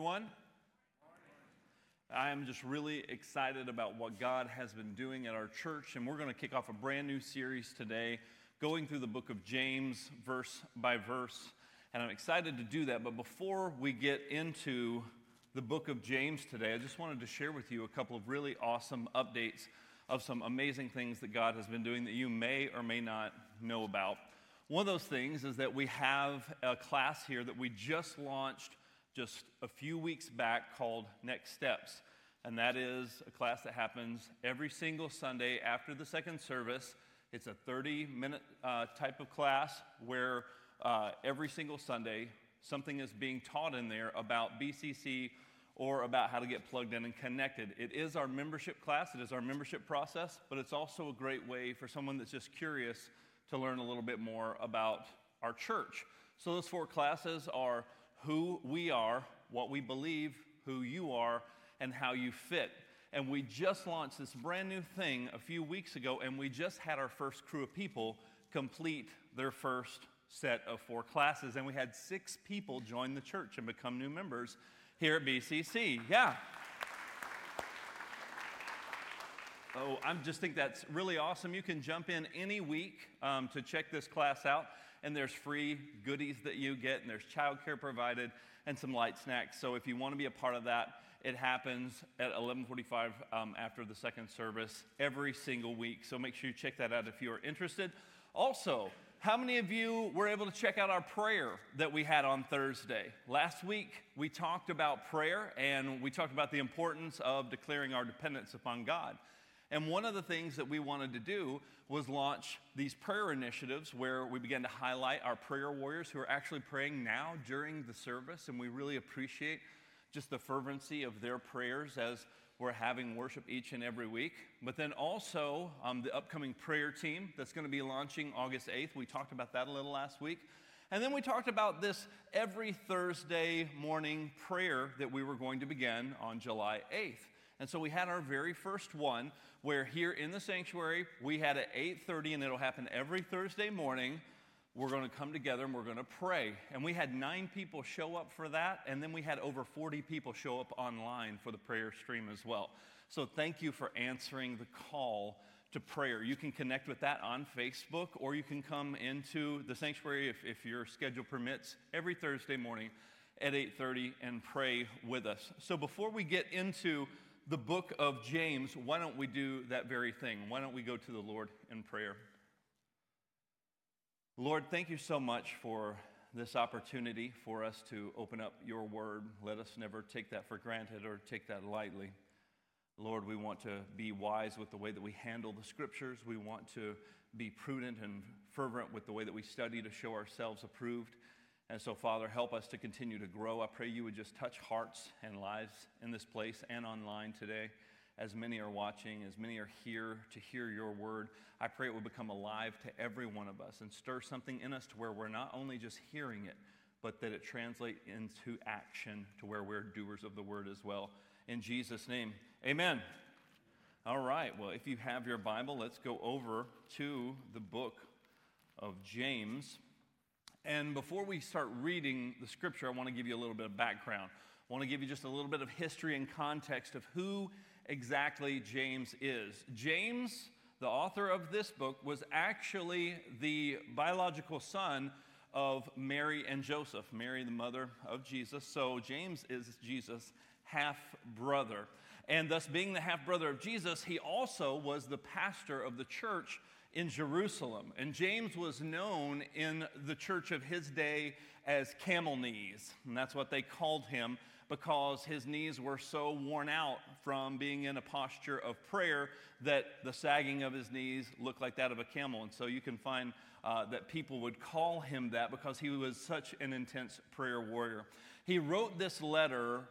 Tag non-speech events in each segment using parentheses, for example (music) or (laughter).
everyone. I am just really excited about what God has been doing at our church, and we're going to kick off a brand new series today, going through the book of James verse by verse. And I'm excited to do that. But before we get into the book of James today, I just wanted to share with you a couple of really awesome updates of some amazing things that God has been doing that you may or may not know about. One of those things is that we have a class here that we just launched just a few weeks back called Next Steps. And that is a class that happens every single Sunday after the second service. It's a 30 minute uh, type of class where uh, every single Sunday something is being taught in there about BCC or about how to get plugged in and connected. It is our membership class, it is our membership process, but it's also a great way for someone that's just curious to learn a little bit more about our church. So, those four classes are who we are, what we believe, who you are, and how you fit. And we just launched this brand new thing a few weeks ago, and we just had our first crew of people complete their first set of four classes. And we had six people join the church and become new members here at BCC. Yeah. Oh, I just think that's really awesome. You can jump in any week um, to check this class out and there's free goodies that you get, and there's childcare provided, and some light snacks. So if you want to be a part of that, it happens at 11:45 um, after the second service every single week. So make sure you check that out if you are interested. Also, how many of you were able to check out our prayer that we had on Thursday? Last week, we talked about prayer and we talked about the importance of declaring our dependence upon God. And one of the things that we wanted to do was launch these prayer initiatives where we began to highlight our prayer warriors who are actually praying now during the service. And we really appreciate just the fervency of their prayers as we're having worship each and every week. But then also um, the upcoming prayer team that's going to be launching August 8th. We talked about that a little last week. And then we talked about this every Thursday morning prayer that we were going to begin on July 8th. And so we had our very first one where here in the sanctuary we had at 8:30 and it'll happen every Thursday morning. We're going to come together and we're going to pray. And we had 9 people show up for that and then we had over 40 people show up online for the prayer stream as well. So thank you for answering the call to prayer. You can connect with that on Facebook or you can come into the sanctuary if, if your schedule permits every Thursday morning at 8:30 and pray with us. So before we get into the book of James, why don't we do that very thing? Why don't we go to the Lord in prayer? Lord, thank you so much for this opportunity for us to open up your word. Let us never take that for granted or take that lightly. Lord, we want to be wise with the way that we handle the scriptures. We want to be prudent and fervent with the way that we study to show ourselves approved. And so, Father, help us to continue to grow. I pray you would just touch hearts and lives in this place and online today. As many are watching, as many are here to hear your word, I pray it will become alive to every one of us and stir something in us to where we're not only just hearing it, but that it translate into action to where we're doers of the word as well. In Jesus' name, amen. All right, well, if you have your Bible, let's go over to the book of James. And before we start reading the scripture, I want to give you a little bit of background. I want to give you just a little bit of history and context of who exactly James is. James, the author of this book, was actually the biological son of Mary and Joseph, Mary, the mother of Jesus. So James is Jesus' half brother. And thus, being the half brother of Jesus, he also was the pastor of the church in Jerusalem. And James was known in the church of his day as camel knees. And that's what they called him because his knees were so worn out from being in a posture of prayer that the sagging of his knees looked like that of a camel. And so you can find uh, that people would call him that because he was such an intense prayer warrior. He wrote this letter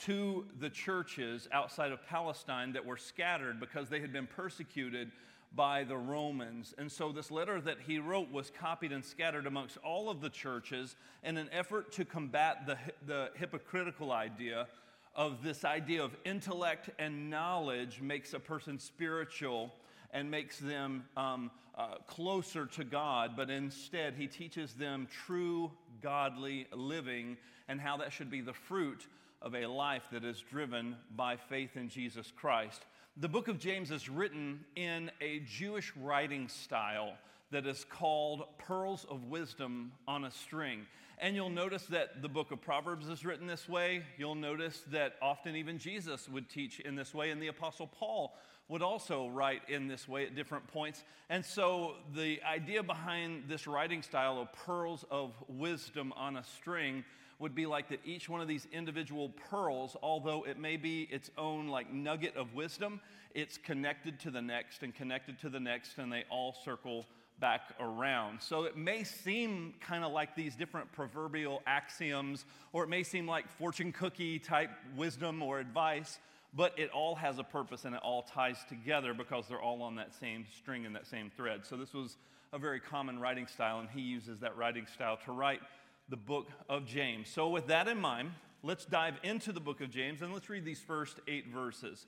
to the churches outside of Palestine that were scattered because they had been persecuted by the Romans. And so this letter that he wrote was copied and scattered amongst all of the churches in an effort to combat the, the hypocritical idea of this idea of intellect and knowledge makes a person spiritual and makes them um, uh, closer to God, but instead he teaches them true godly living and how that should be the fruit of a life that is driven by faith in Jesus Christ. The book of James is written in a Jewish writing style that is called Pearls of Wisdom on a String. And you'll notice that the book of Proverbs is written this way. You'll notice that often even Jesus would teach in this way, and the Apostle Paul would also write in this way at different points. And so the idea behind this writing style of pearls of wisdom on a string would be like that each one of these individual pearls, although it may be its own like nugget of wisdom, it's connected to the next and connected to the next, and they all circle back around. So it may seem kind of like these different proverbial axioms, or it may seem like fortune cookie type wisdom or advice, but it all has a purpose and it all ties together because they're all on that same string and that same thread. So this was a very common writing style, and he uses that writing style to write the book of James. So, with that in mind, let's dive into the book of James and let's read these first eight verses.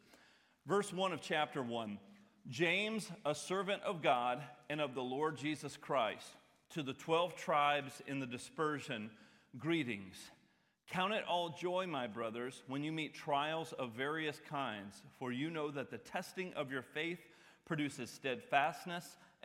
Verse 1 of chapter 1 James, a servant of God and of the Lord Jesus Christ, to the 12 tribes in the dispersion, greetings. Count it all joy, my brothers, when you meet trials of various kinds, for you know that the testing of your faith produces steadfastness,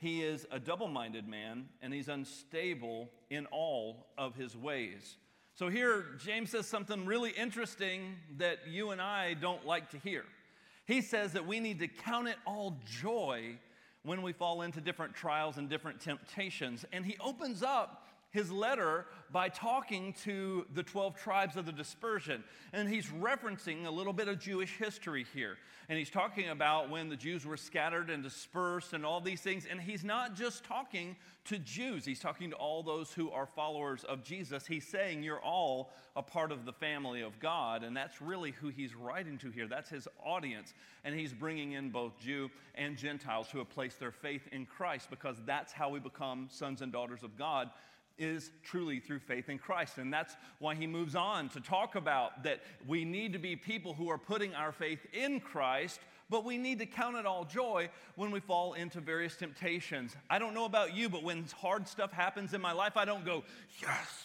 He is a double minded man, and he's unstable in all of his ways. So here, James says something really interesting that you and I don't like to hear. He says that we need to count it all joy when we fall into different trials and different temptations. And he opens up his letter by talking to the 12 tribes of the dispersion. And he's referencing a little bit of Jewish history here. And he's talking about when the Jews were scattered and dispersed and all these things. And he's not just talking to Jews, he's talking to all those who are followers of Jesus. He's saying you're all a part of the family of God. And that's really who he's writing to here. That's his audience. And he's bringing in both Jew and Gentiles who have placed their faith in Christ because that's how we become sons and daughters of God is truly through faith in Christ. And that's why he moves on to talk about that we need to be people who are putting our faith in Christ, but we need to count it all joy when we fall into various temptations. I don't know about you, but when hard stuff happens in my life, I don't go, yes,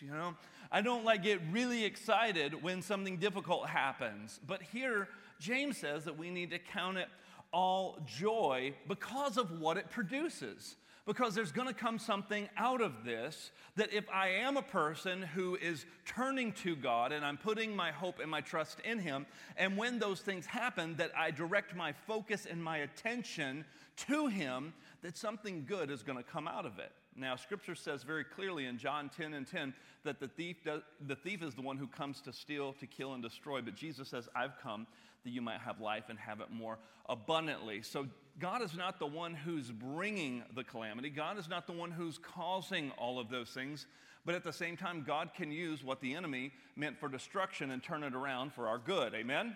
you know? I don't like get really excited when something difficult happens. But here, James says that we need to count it all joy because of what it produces because there's going to come something out of this that if I am a person who is turning to God and I'm putting my hope and my trust in Him, and when those things happen, that I direct my focus and my attention to Him, that something good is going to come out of it. Now, Scripture says very clearly in John 10 and 10 that the thief, does, the thief is the one who comes to steal, to kill, and destroy. But Jesus says, I've come that you might have life and have it more abundantly. So, God is not the one who's bringing the calamity, God is not the one who's causing all of those things. But at the same time, God can use what the enemy meant for destruction and turn it around for our good. Amen?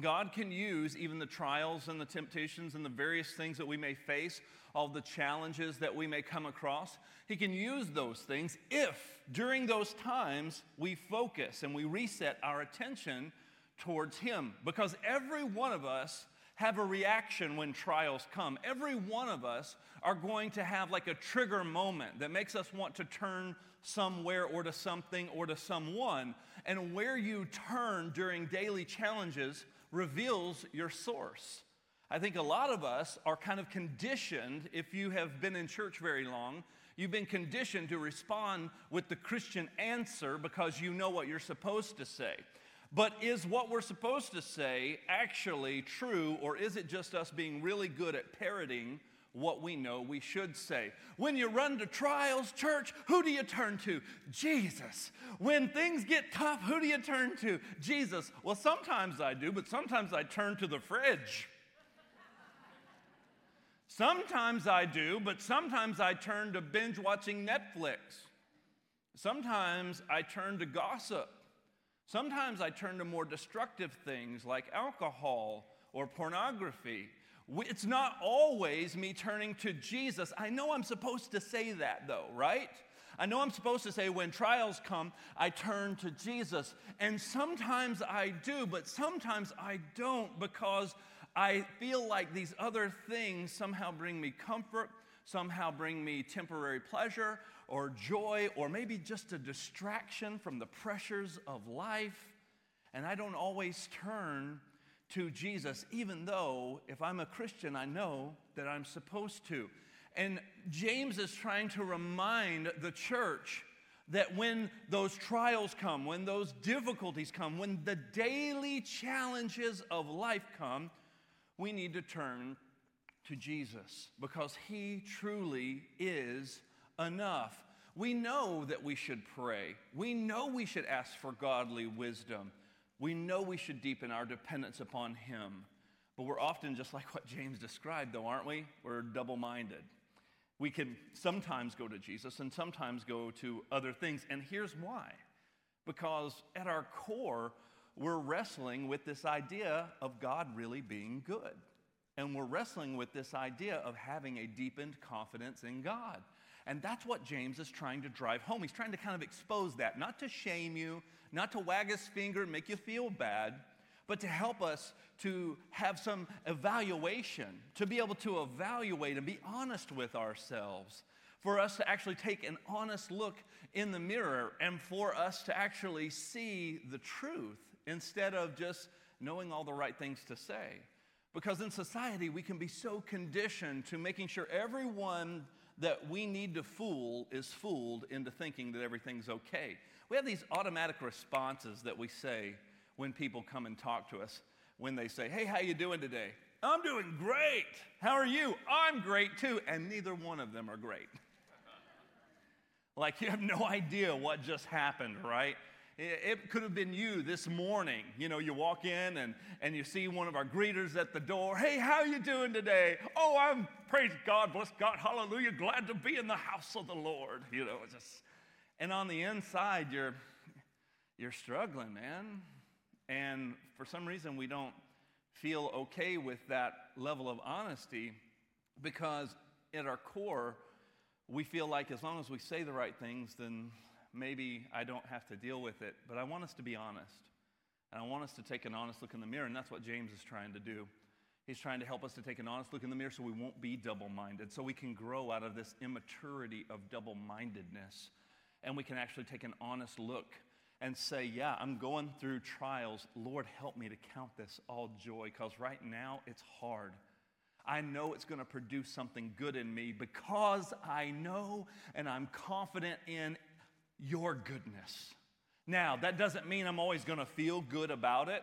God can use even the trials and the temptations and the various things that we may face, all the challenges that we may come across. He can use those things if during those times we focus and we reset our attention towards Him. Because every one of us have a reaction when trials come. Every one of us are going to have like a trigger moment that makes us want to turn somewhere or to something or to someone. And where you turn during daily challenges reveals your source. I think a lot of us are kind of conditioned, if you have been in church very long, you've been conditioned to respond with the Christian answer because you know what you're supposed to say. But is what we're supposed to say actually true, or is it just us being really good at parroting what we know we should say? When you run to trials, church, who do you turn to? Jesus. When things get tough, who do you turn to? Jesus. Well, sometimes I do, but sometimes I turn to the fridge. Sometimes I do, but sometimes I turn to binge watching Netflix. Sometimes I turn to gossip. Sometimes I turn to more destructive things like alcohol or pornography. It's not always me turning to Jesus. I know I'm supposed to say that though, right? I know I'm supposed to say when trials come, I turn to Jesus. And sometimes I do, but sometimes I don't because I feel like these other things somehow bring me comfort, somehow bring me temporary pleasure or joy, or maybe just a distraction from the pressures of life. And I don't always turn to Jesus, even though if I'm a Christian, I know that I'm supposed to. And James is trying to remind the church that when those trials come, when those difficulties come, when the daily challenges of life come, we need to turn to Jesus because he truly is enough. We know that we should pray. We know we should ask for godly wisdom. We know we should deepen our dependence upon him. But we're often just like what James described, though, aren't we? We're double minded. We can sometimes go to Jesus and sometimes go to other things. And here's why because at our core, we're wrestling with this idea of God really being good. And we're wrestling with this idea of having a deepened confidence in God. And that's what James is trying to drive home. He's trying to kind of expose that, not to shame you, not to wag his finger and make you feel bad, but to help us to have some evaluation, to be able to evaluate and be honest with ourselves, for us to actually take an honest look in the mirror, and for us to actually see the truth instead of just knowing all the right things to say. Because in society, we can be so conditioned to making sure everyone that we need to fool is fooled into thinking that everything's okay. We have these automatic responses that we say when people come and talk to us. When they say, "Hey, how you doing today?" "I'm doing great." "How are you?" "I'm great too." And neither one of them are great. (laughs) like you have no idea what just happened, right? It could have been you this morning. You know, you walk in and, and you see one of our greeters at the door. Hey, how you doing today? Oh, I'm, praise God, bless God, hallelujah, glad to be in the house of the Lord. You know, it's just, and on the inside, you're, you're struggling, man. And for some reason, we don't feel okay with that level of honesty because at our core, we feel like as long as we say the right things, then maybe I don't have to deal with it, but I want us to be honest. And I want us to take an honest look in the mirror, and that's what James is trying to do. He's trying to help us to take an honest look in the mirror so we won't be double minded, so we can grow out of this immaturity of double mindedness. And we can actually take an honest look and say, Yeah, I'm going through trials. Lord, help me to count this all joy because right now it's hard. I know it's going to produce something good in me because I know and I'm confident in your goodness. Now, that doesn't mean I'm always going to feel good about it.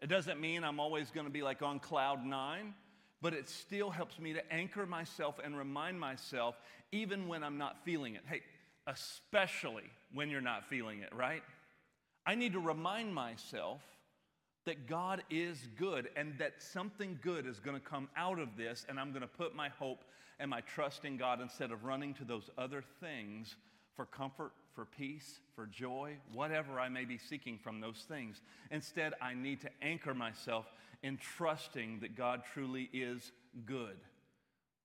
It doesn't mean I'm always going to be like on cloud nine, but it still helps me to anchor myself and remind myself, even when I'm not feeling it. Hey, especially when you're not feeling it, right? I need to remind myself that God is good and that something good is going to come out of this, and I'm going to put my hope and my trust in God instead of running to those other things for comfort, for peace, for joy, whatever I may be seeking from those things. Instead, I need to anchor myself in trusting that God truly is good.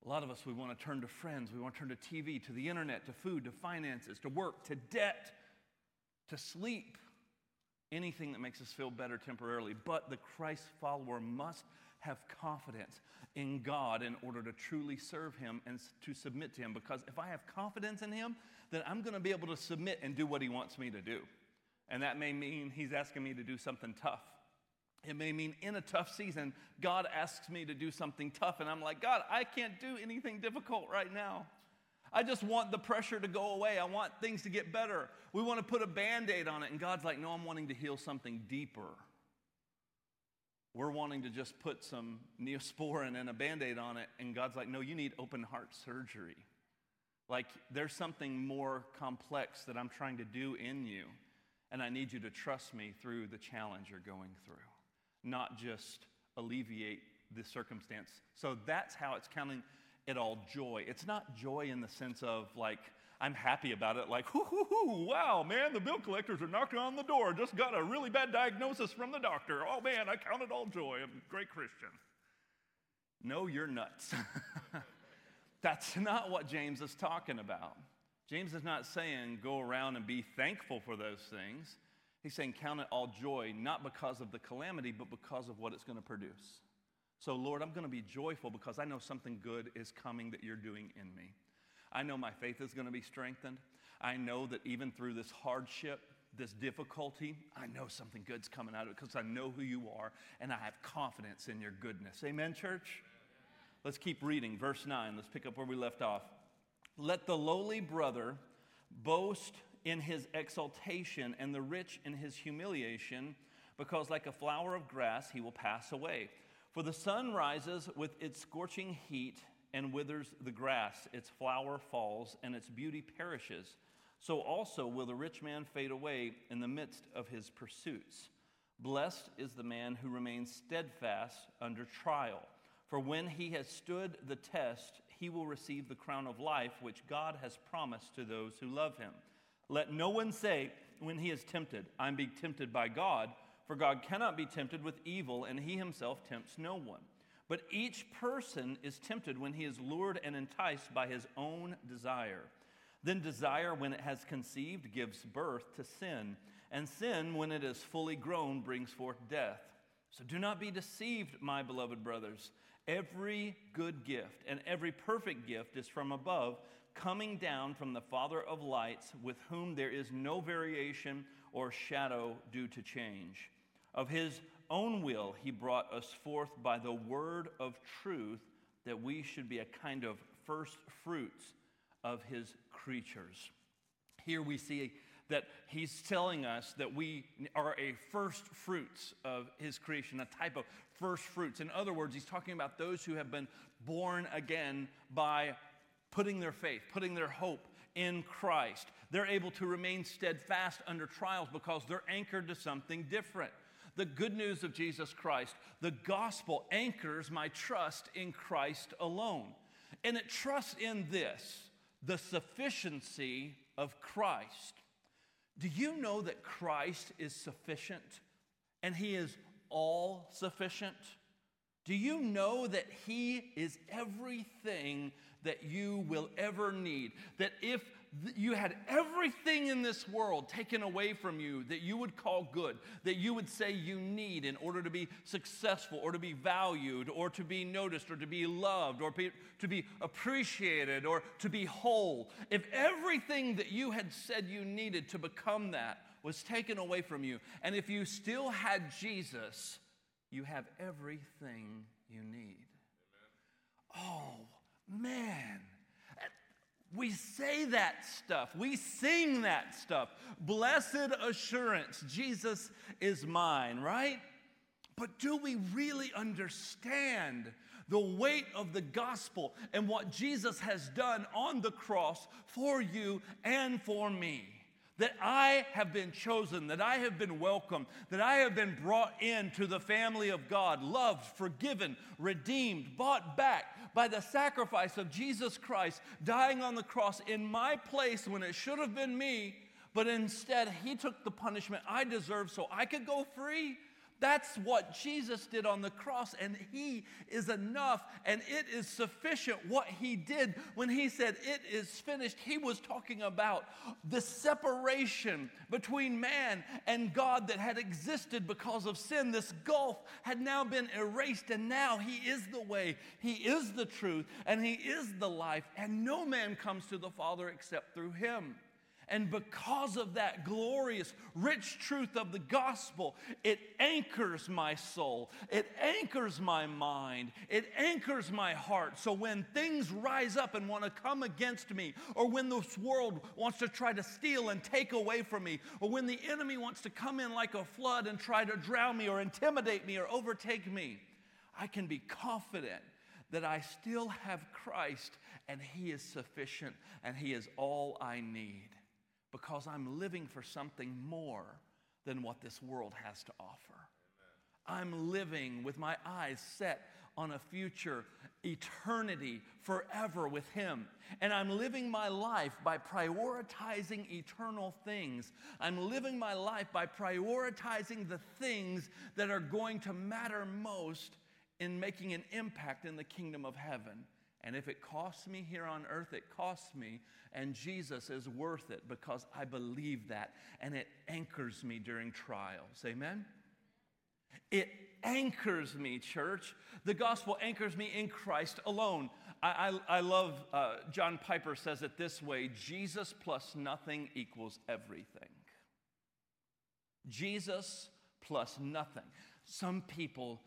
A lot of us, we want to turn to friends, we want to turn to TV, to the internet, to food, to finances, to work, to debt, to sleep, anything that makes us feel better temporarily. But the Christ follower must have confidence in God in order to truly serve Him and to submit to Him. Because if I have confidence in Him, then I'm going to be able to submit and do what He wants me to do. And that may mean He's asking me to do something tough. It may mean in a tough season, God asks me to do something tough, and I'm like, God, I can't do anything difficult right now. I just want the pressure to go away. I want things to get better. We want to put a band aid on it, and God's like, No, I'm wanting to heal something deeper. We're wanting to just put some neosporin and a band aid on it, and God's like, No, you need open heart surgery. Like, there's something more complex that I'm trying to do in you, and I need you to trust me through the challenge you're going through, not just alleviate the circumstance. So that's how it's counting it all joy. It's not joy in the sense of like, I'm happy about it, like, hoo, hoo, hoo, wow, man, the bill collectors are knocking on the door. Just got a really bad diagnosis from the doctor. Oh, man, I count it all joy. I'm a great Christian. No, you're nuts. (laughs) That's (laughs) not what James is talking about. James is not saying go around and be thankful for those things. He's saying count it all joy, not because of the calamity, but because of what it's going to produce. So, Lord, I'm going to be joyful because I know something good is coming that you're doing in me. I know my faith is going to be strengthened. I know that even through this hardship, this difficulty, I know something good's coming out of it because I know who you are and I have confidence in your goodness. Amen, church? Let's keep reading. Verse 9. Let's pick up where we left off. Let the lowly brother boast in his exaltation and the rich in his humiliation, because like a flower of grass he will pass away. For the sun rises with its scorching heat and withers the grass, its flower falls, and its beauty perishes. So also will the rich man fade away in the midst of his pursuits. Blessed is the man who remains steadfast under trial, for when he has stood the test, he will receive the crown of life which God has promised to those who love him. Let no one say, when he is tempted, I'm being tempted by God, for God cannot be tempted with evil, and he himself tempts no one. But each person is tempted when he is lured and enticed by his own desire. Then desire, when it has conceived, gives birth to sin. And sin, when it is fully grown, brings forth death. So do not be deceived, my beloved brothers. Every good gift and every perfect gift is from above, coming down from the Father of lights, with whom there is no variation or shadow due to change. Of his own will, he brought us forth by the word of truth, that we should be a kind of first fruits of his creatures. Here we see that he's telling us that we are a first fruits of his creation, a type of first fruits. In other words, he's talking about those who have been born again by putting their faith, putting their hope in Christ. They're able to remain steadfast under trials because they're anchored to something different. The good news of Jesus Christ, the gospel anchors my trust in Christ alone. And it trusts in this the sufficiency of Christ. Do you know that Christ is sufficient and he is all sufficient? Do you know that He is everything that you will ever need? That if you had everything in this world taken away from you that you would call good, that you would say you need in order to be successful or to be valued or to be noticed or to be loved or be, to be appreciated or to be whole, if everything that you had said you needed to become that was taken away from you, and if you still had Jesus, you have everything you need. Amen. Oh, man. We say that stuff. We sing that stuff. Blessed assurance, Jesus is mine, right? But do we really understand the weight of the gospel and what Jesus has done on the cross for you and for me? That I have been chosen, that I have been welcomed, that I have been brought into the family of God, loved, forgiven, redeemed, bought back by the sacrifice of Jesus Christ dying on the cross in my place when it should have been me, but instead he took the punishment I deserved so I could go free. That's what Jesus did on the cross, and He is enough and it is sufficient what He did. When He said, It is finished, He was talking about the separation between man and God that had existed because of sin. This gulf had now been erased, and now He is the way, He is the truth, and He is the life, and no man comes to the Father except through Him. And because of that glorious, rich truth of the gospel, it anchors my soul, it anchors my mind, it anchors my heart. So when things rise up and want to come against me, or when this world wants to try to steal and take away from me, or when the enemy wants to come in like a flood and try to drown me, or intimidate me, or overtake me, I can be confident that I still have Christ and He is sufficient and He is all I need because I'm living for something more than what this world has to offer. I'm living with my eyes set on a future eternity forever with Him. And I'm living my life by prioritizing eternal things. I'm living my life by prioritizing the things that are going to matter most in making an impact in the kingdom of heaven. And if it costs me here on earth, it costs me. And Jesus is worth it because I believe that. And it anchors me during trials. Amen? It anchors me, church. The gospel anchors me in Christ alone. I, I, I love, uh, John Piper says it this way Jesus plus nothing equals everything. Jesus plus nothing. Some people,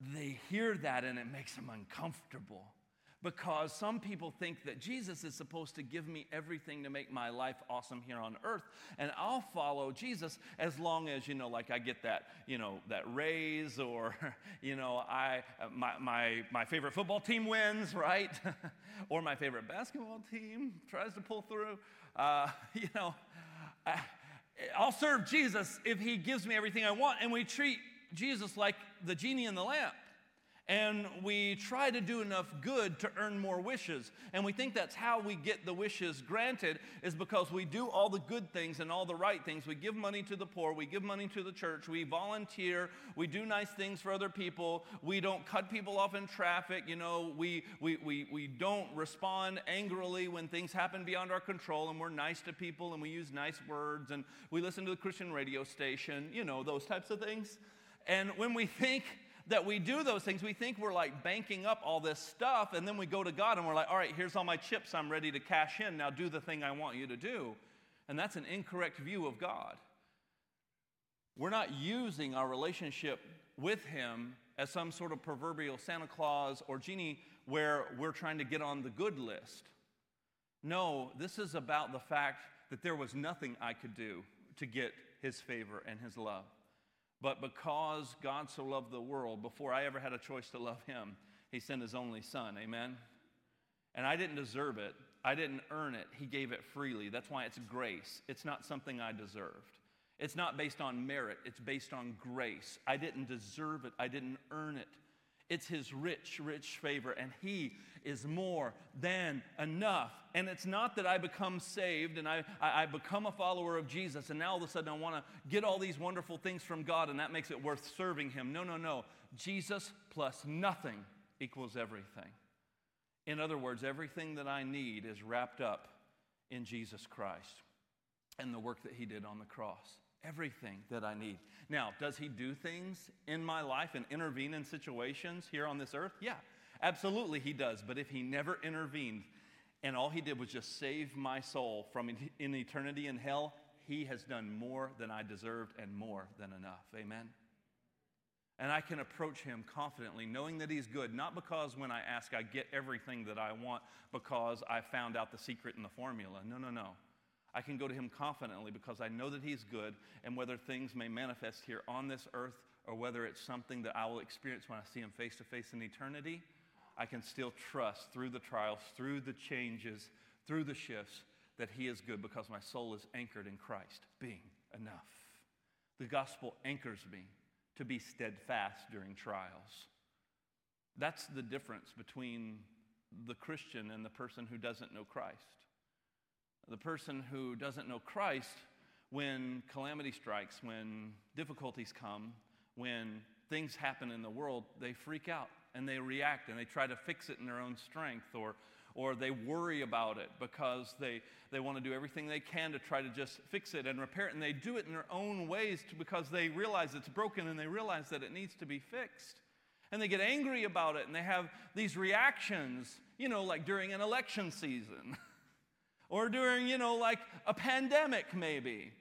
they hear that and it makes them uncomfortable because some people think that Jesus is supposed to give me everything to make my life awesome here on earth and I'll follow Jesus as long as you know like I get that you know that raise or (laughs) you know I my my, my favorite football team wins right? (laughs) Or my favorite basketball team tries to pull through. Uh, (laughs) you know I, I'll serve Jesus if he gives me everything I want and we treat Jesus like the genie in the lamp and we try to do enough good to earn more wishes. And we think that's how we get the wishes granted, is because we do all the good things and all the right things. We give money to the poor, we give money to the church, we volunteer, we do nice things for other people, we don't cut people off in traffic, you know, we, we, we, we don't respond angrily when things happen beyond our control, and we're nice to people and we use nice words, and we listen to the Christian radio station, you know, those types of things. And when we think, that we do those things. We think we're like banking up all this stuff, and then we go to God and we're like, all right, here's all my chips. I'm ready to cash in. Now do the thing I want you to do. And that's an incorrect view of God. We're not using our relationship with Him as some sort of proverbial Santa Claus or genie where we're trying to get on the good list. No, this is about the fact that there was nothing I could do to get His favor and His love. But because God so loved the world, before I ever had a choice to love Him, He sent His only Son. Amen? And I didn't deserve it. I didn't earn it. He gave it freely. That's why it's grace. It's not something I deserved. It's not based on merit, it's based on grace. I didn't deserve it, I didn't earn it. It's His rich, rich favor, and He is more than enough. And it's not that I become saved and I, I, I become a follower of Jesus, and now all of a sudden I want to get all these wonderful things from God, and that makes it worth serving Him. No, no, no. Jesus plus nothing equals everything. In other words, everything that I need is wrapped up in Jesus Christ and the work that He did on the cross everything that I need. Now, does He do things in my life and intervene in situations here on this earth? Yeah, absolutely He does. But if He never intervened and all He did was just save my soul from in eternity in hell, He has done more than I deserved and more than enough. Amen? And I can approach him confidently, knowing that he's good, not because when I ask I get everything that I want because I found out the secret in the formula. No, no, no. I can go to him confidently because I know that he's good, and whether things may manifest here on this earth or whether it's something that I will experience when I see him face to face in eternity, I can still trust through the trials, through the changes, through the shifts, that he is good because my soul is anchored in Christ being enough. The gospel anchors me to be steadfast during trials. That's the difference between the Christian and the person who doesn't know Christ. The person who doesn't know Christ, when calamity strikes, when difficulties come, when things happen in the world, they freak out and they react and they try to fix it in their own strength or, or they worry about it because they, they want to do everything they can to try to just fix it and repair it. And they do it in their own ways to, because they realize it's broken and they realize that it needs to be fixed. And they get angry about it and they have these reactions, you know, like during an election season. (laughs) or during, you know, like a pandemic, maybe.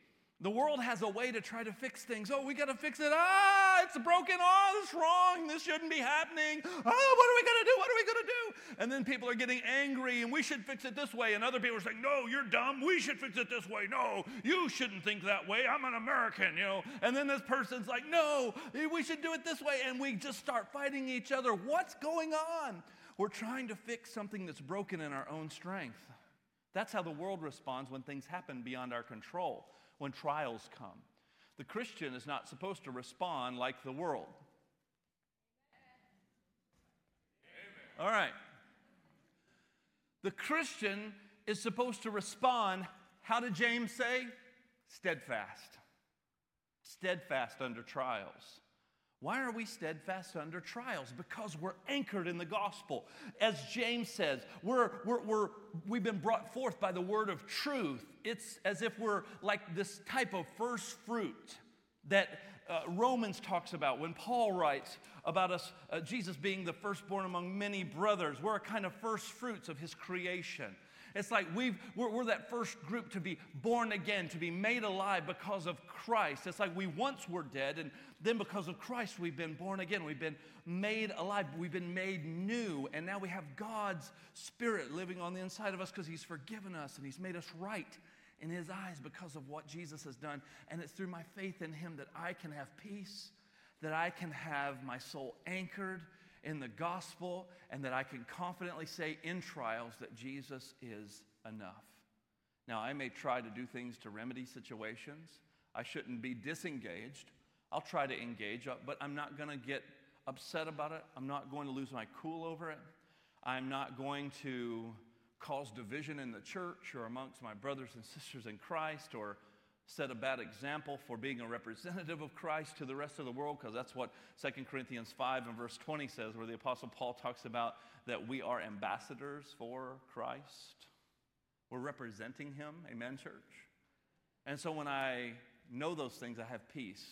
The world has a way to try to fix things. Oh, we got to fix it. Ah, it's broken. Oh, it's wrong. This shouldn't be happening. Oh, what are we going to do? What are we going to do? And then people are getting angry and we should fix it this way. And other people are saying, no, you're dumb. We should fix it this way. No, you shouldn't think that way. I'm an American, you know. And then this person's like, no, we should do it this way. And we just start fighting each other. What's going on? We're trying to fix something that's broken in our own strength. That's how the world responds when things happen beyond our control, when trials come. The Christian is not supposed to respond like the world. All right. The Christian is supposed to respond. How did James say? Steadfast. Steadfast under trials. Why are we steadfast under trials? Because we're anchored in the gospel. As James says, we're, we're, we're, we've been brought forth by the word of truth. It's as if we're like this type of first fruit that uh, Romans talks about when Paul writes about us, uh, Jesus being the firstborn among many brothers. We're a kind of first fruits of his creation. It's like we've, we're, we're, that first group to be born again, to be made alive because of Christ. It's like we once were dead, and then because of Christ, we've been born again. We've been made alive. We've been made new. And now we have God's Spirit living on the inside of us because He's forgiven us and He's made us right in His eyes because of what Jesus has done. And it's through my faith in Him that I can have peace, that I can have my soul anchored in the gospel and that I can confidently say in trials that Jesus is enough. Now, I may try to do things to remedy situations. I shouldn't be disengaged. I'll try to engage, but I'm not going to get upset about it. I'm not going to lose my cool over it. I'm not going to cause division in the church or amongst my brothers and sisters in Christ or set a bad example for being a representative of Christ to the rest of the world, because that's what 2 Corinthians 5 and verse 20 says, where the Apostle Paul talks about that we are ambassadors for Christ. We're representing him. Amen, church? And so when I know those things, I have peace.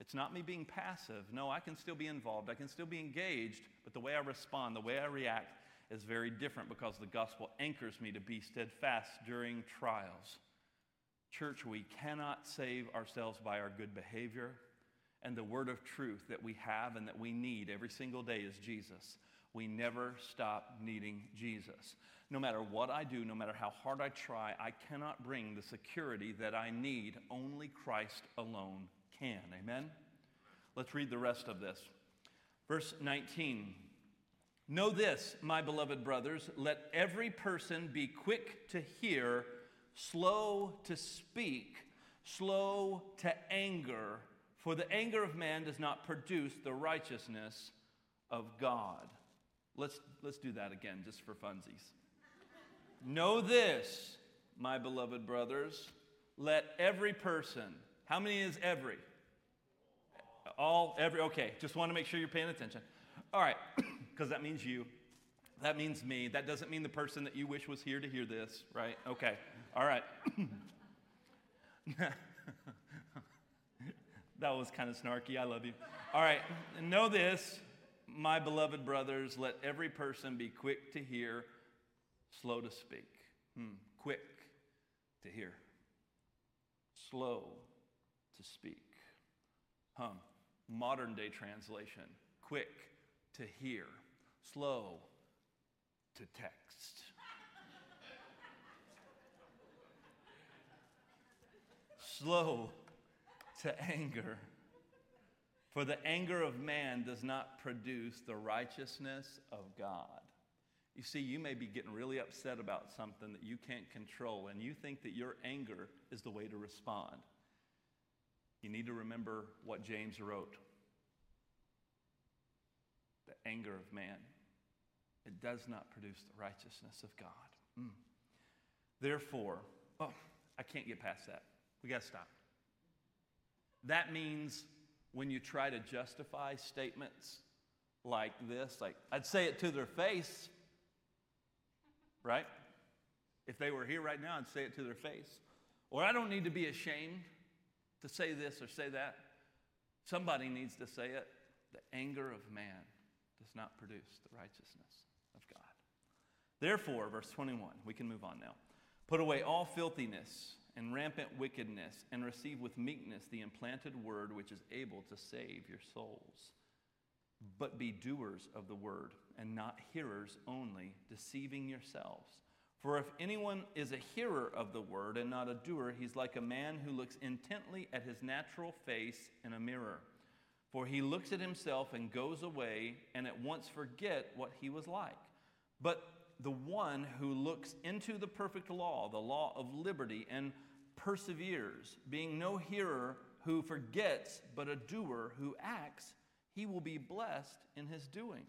It's not me being passive. No, I can still be involved. I can still be engaged, but the way I respond, the way I react is very different because the gospel anchors me to be steadfast during trials. Church, we cannot save ourselves by our good behavior. And the word of truth that we have and that we need every single day is Jesus. We never stop needing Jesus. No matter what I do, no matter how hard I try, I cannot bring the security that I need. Only Christ alone can. Amen? Let's read the rest of this. Verse 19 Know this, my beloved brothers, let every person be quick to hear slow to speak, slow to anger, for the anger of man does not produce the righteousness of God. Let's, let's do that again just for funsies. know this, my beloved brothers, let every person, how many is every? All, every, okay, just want to make sure you're paying attention. All right, (clears throat) because that means you. That means me. That doesn't mean the person that you wish was here to hear this, right? Okay. All right. (laughs) that was kind of snarky. I love you. All right. Know this, my beloved brothers, let every person be quick to hear, slow to speak. Hmm. Quick to hear, slow to speak. Huh. Modern day translation quick to hear, slow to text. Slow to anger. For the anger of man does not produce the righteousness of God. You see, you may be getting really upset about something that you can't control, and you think that your anger is the way to respond. You need to remember what James wrote the anger of man it does not produce the righteousness of God. Mm. Therefore, oh, I can't get past that. We got to stop. That means when you try to justify statements like this, like I'd say it to their face, right? If they were here right now, I'd say it to their face. Or I don't need to be ashamed to say this or say that. Somebody needs to say it. The anger of man does not produce the righteousness of God. Therefore, verse 21, we can move on now. Put away all filthiness and rampant wickedness, and receive with meekness the implanted word which is able to save your souls. But be doers of the word, and not hearers only, deceiving yourselves. For if anyone is a hearer of the word and not a doer, he's like a man who looks intently at his natural face in a mirror. For he looks at himself and goes away and at once forget what he was like. But the one who looks into the perfect law, the law of liberty, and perseveres, being no hearer who forgets, but a doer who acts, he will be blessed in his doing.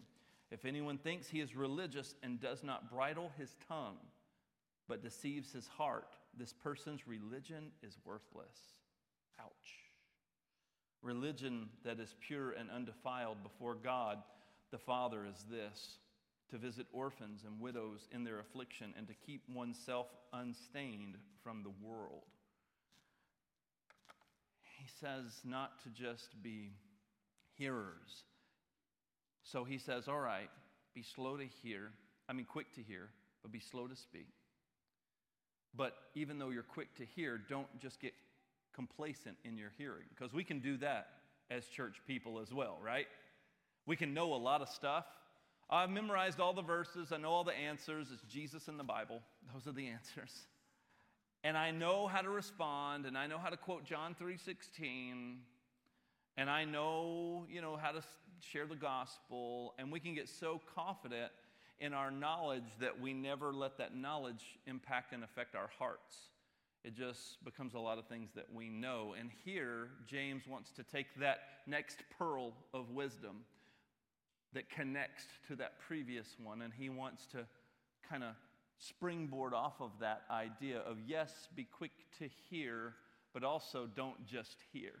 If anyone thinks he is religious and does not bridle his tongue, but deceives his heart, this person's religion is worthless. Ouch. Religion that is pure and undefiled before God the Father is this to visit orphans and widows in their affliction and to keep oneself unstained from the world. He says not to just be hearers. So he says, All right, be slow to hear. I mean, quick to hear, but be slow to speak. But even though you're quick to hear, don't just get complacent in your hearing, because we can do that as church people as well, right? We can know a lot of stuff. I've memorized all the verses, I know all the answers. It's Jesus in the Bible. Those are the answers. And I know how to respond, and I know how to quote John 3:16, and I know, you know, how to share the gospel, and we can get so confident in our knowledge that we never let that knowledge impact and affect our hearts. It just becomes a lot of things that we know. And here, James wants to take that next pearl of wisdom that connects to that previous one, and he wants to kind of springboard off of that idea of yes, be quick to hear, but also don't just hear,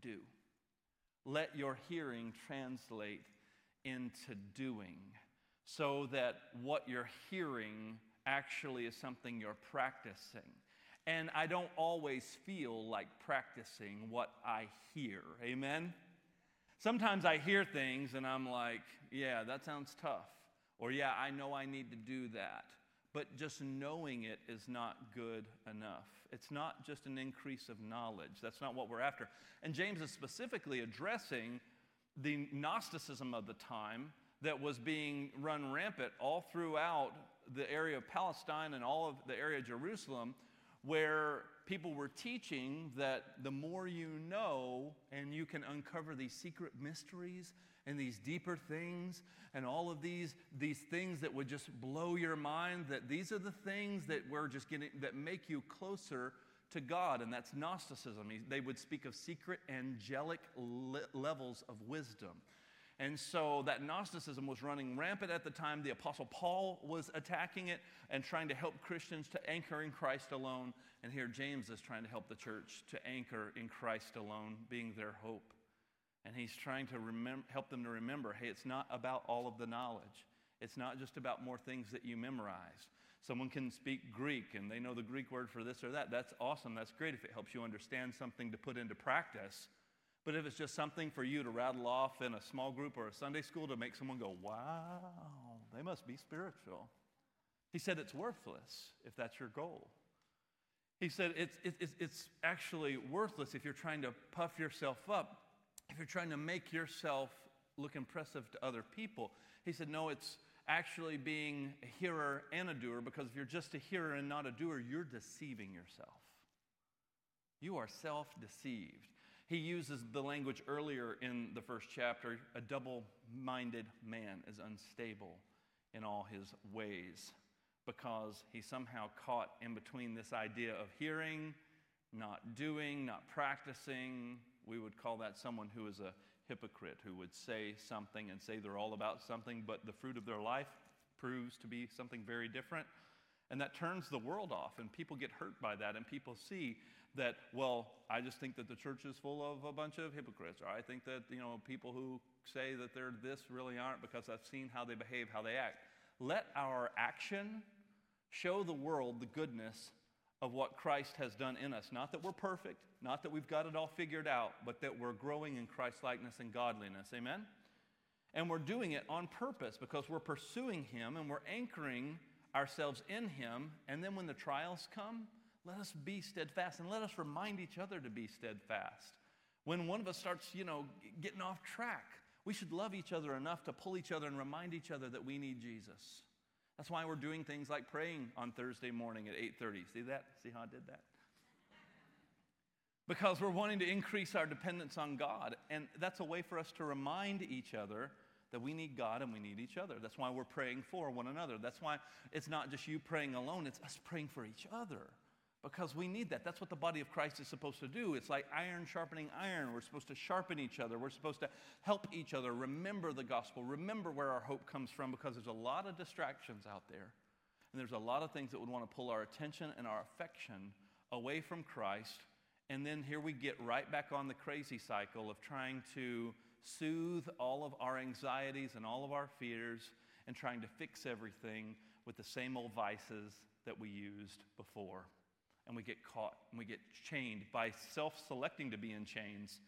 do. Let your hearing translate into doing so that what you're hearing actually is something you're practicing. And I don't always feel like practicing what I hear. Amen? Sometimes I hear things and I'm like, yeah, that sounds tough. Or, yeah, I know I need to do that. But just knowing it is not good enough. It's not just an increase of knowledge. That's not what we're after. And James is specifically addressing the Gnosticism of the time that was being run rampant all throughout the area of Palestine and all of the area of Jerusalem, where people were teaching that the more you know and you can uncover these secret mysteries and these deeper things and all of these, these things that would just blow your mind, that these are the things that we're just getting that make you closer to God, and that's Gnosticism. They would speak of secret angelic le- levels of wisdom. And so that Gnosticism was running rampant at the time. The Apostle Paul was attacking it and trying to help Christians to anchor in Christ alone. And here James is trying to help the church to anchor in Christ alone, being their hope. And he's trying to help them to remember hey, it's not about all of the knowledge, it's not just about more things that you memorize. Someone can speak Greek and they know the Greek word for this or that. That's awesome. That's great if it helps you understand something to put into practice. But if it's just something for you to rattle off in a small group or a Sunday school to make someone go, wow, they must be spiritual. He said it's worthless if that's your goal. He said it's, it's, it's actually worthless if you're trying to puff yourself up, if you're trying to make yourself look impressive to other people. He said, no, it's actually being a hearer and a doer because if you're just a hearer and not a doer, you're deceiving yourself. You are self deceived. He uses the language earlier in the first chapter a double minded man is unstable in all his ways because he's somehow caught in between this idea of hearing, not doing, not practicing. We would call that someone who is a hypocrite, who would say something and say they're all about something, but the fruit of their life proves to be something very different. And that turns the world off, and people get hurt by that, and people see that, well, I just think that the church is full of a bunch of hypocrites, or I think that, you know, people who say that they're this really aren't because I've seen how they behave, how they act. Let our action show the world the goodness of what Christ has done in us. Not that we're perfect, not that we've got it all figured out, but that we're growing in Christ likeness and godliness. Amen? And we're doing it on purpose because we're pursuing Him and we're anchoring ourselves in Him. And then when the trials come, let us be steadfast and let us remind each other to be steadfast. When one of us starts, you know, getting off track, we should love each other enough to pull each other and remind each other that we need Jesus. That's why we're doing things like praying on Thursday morning at 8:30. See that? See how I did that? Because we're wanting to increase our dependence on God, and that's a way for us to remind each other that we need God and we need each other. That's why we're praying for one another. That's why it's not just you praying alone, it's us praying for each other because we need that. That's what the body of Christ is supposed to do. It's like iron sharpening iron. We're supposed to sharpen each other, we're supposed to help each other remember the gospel, remember where our hope comes from, because there's a lot of distractions out there. And there's a lot of things that would want to pull our attention and our affection away from Christ. And then here we get right back on the crazy cycle of trying to soothe all of our anxieties and all of our fears and trying to fix everything with the same old vices that we used before and we get caught and we get chained by self selecting to be in chains.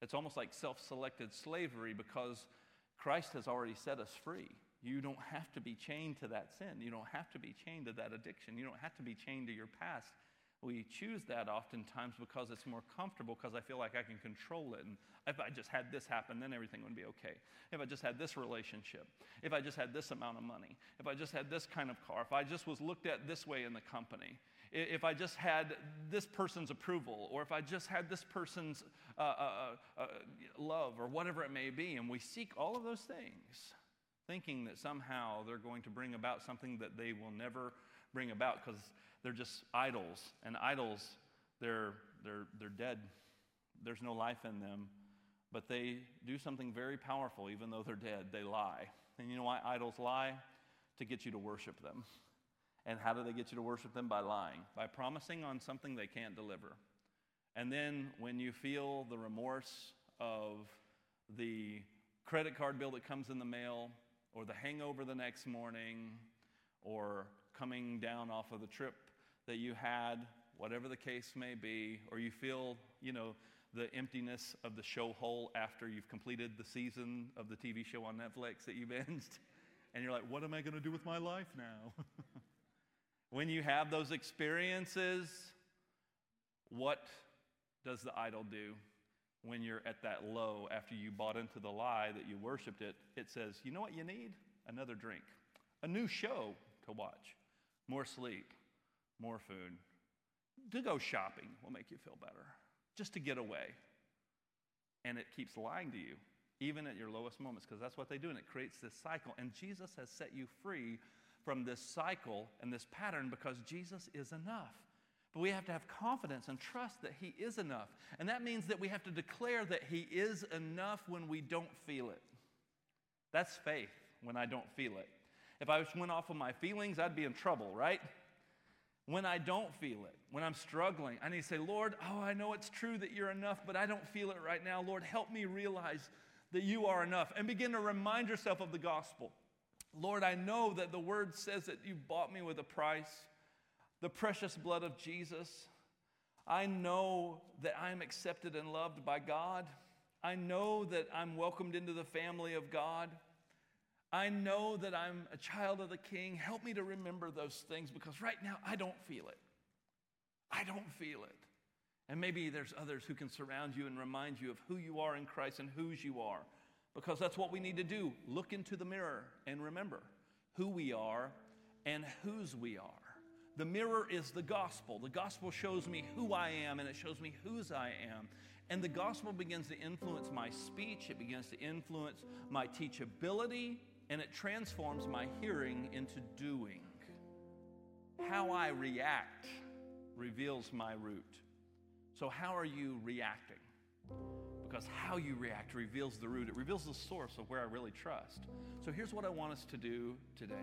It's almost like self selected slavery because Christ has already set us free. You don't have to be chained to that sin. You don't have to be chained to that addiction. You don't have to be chained to your past. We choose that oftentimes because it's more comfortable because I feel like I can control it. And if I just had this happen, then everything would be okay. If I just had this relationship, if I just had this amount of money, if I just had this kind of car, if I just was looked at this way in the company, if I just had this person's approval, or if I just had this person's uh, uh, uh, uh, love, or whatever it may be. And we seek all of those things, thinking that somehow they're going to bring about something that they will never bring about because they're just idols. And idols, they're, they're, they're dead, there's no life in them. But they do something very powerful, even though they're dead. They lie. And you know why idols lie? To get you to worship them. And how do they get you to worship them? By lying, by promising on something they can't deliver. And then when you feel the remorse of the credit card bill that comes in the mail, or the hangover the next morning, or coming down off of the trip that you had, whatever the case may be, or you feel, you know, the emptiness of the show hole after you've completed the season of the TV show on Netflix that you (laughs) binged, and you're like, what am I going to do with my life now? (laughs) When you have those experiences, what does the idol do when you're at that low after you bought into the lie that you worshiped it? It says, you know what you need? Another drink, a new show to watch, more sleep, more food. To go shopping will make you feel better, just to get away. And it keeps lying to you, even at your lowest moments, because that's what they do, and it creates this cycle. And Jesus has set you free from this cycle and this pattern because Jesus is enough. But we have to have confidence and trust that He is enough. And that means that we have to declare that He is enough when we don't feel it. That's faith when I don't feel it. If I went off of my feelings, I'd be in trouble, right? When I don't feel it, when I'm struggling, I need to say, Lord, oh, I know it's true that you're enough, but I don't feel it right now. Lord, help me realize that you are enough. And begin to remind yourself of the gospel. Lord, I know that the word says that you bought me with a price, the precious blood of Jesus. I know that I'm accepted and loved by God. I know that I'm welcomed into the family of God. I know that I'm a child of the King. Help me to remember those things because right now I don't feel it. I don't feel it. And maybe there's others who can surround you and remind you of who you are in Christ and whose you are because that's what we need to do. Look into the mirror and remember who we are and whose we are. The mirror is the gospel. The gospel shows me who I am and it shows me whose I am. And the gospel begins to influence my speech, it begins to influence my teachability, and it transforms my hearing into doing. How I react reveals my root. So, how are you reacting? Because how you react reveals the root, it reveals the source of where I really trust. So here's what I want us to do today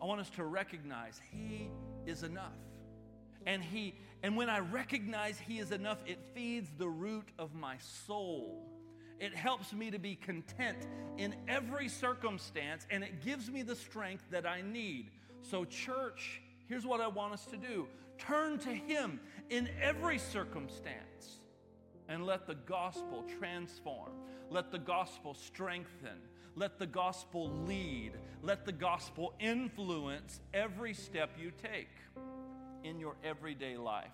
I want us to recognize He is enough. And he and when I recognize he is enough, it feeds the root of my soul. It helps me to be content in every circumstance and it gives me the strength that I need. So church, here's what I want us to do. Turn to him in every circumstance and let the gospel transform. Let the gospel strengthen. Let the gospel lead. Let the gospel influence every step you take in your everyday life.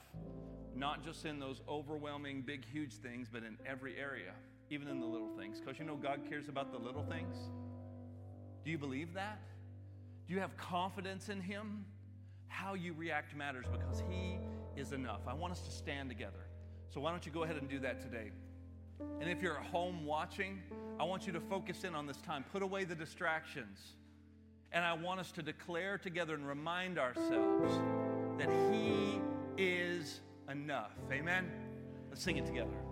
Not just in those overwhelming, big, huge things, but in every area, even in the little things. Because you know God cares about the little things. Do you believe that? Do you have confidence in Him? How you react matters because He is enough. I want us to stand together. So why don't you go ahead and do that today? And if you're at home watching, I want you to focus in on this time. Put away the distractions. And I want us to declare together and remind ourselves that He is enough. Amen? Let's sing it together.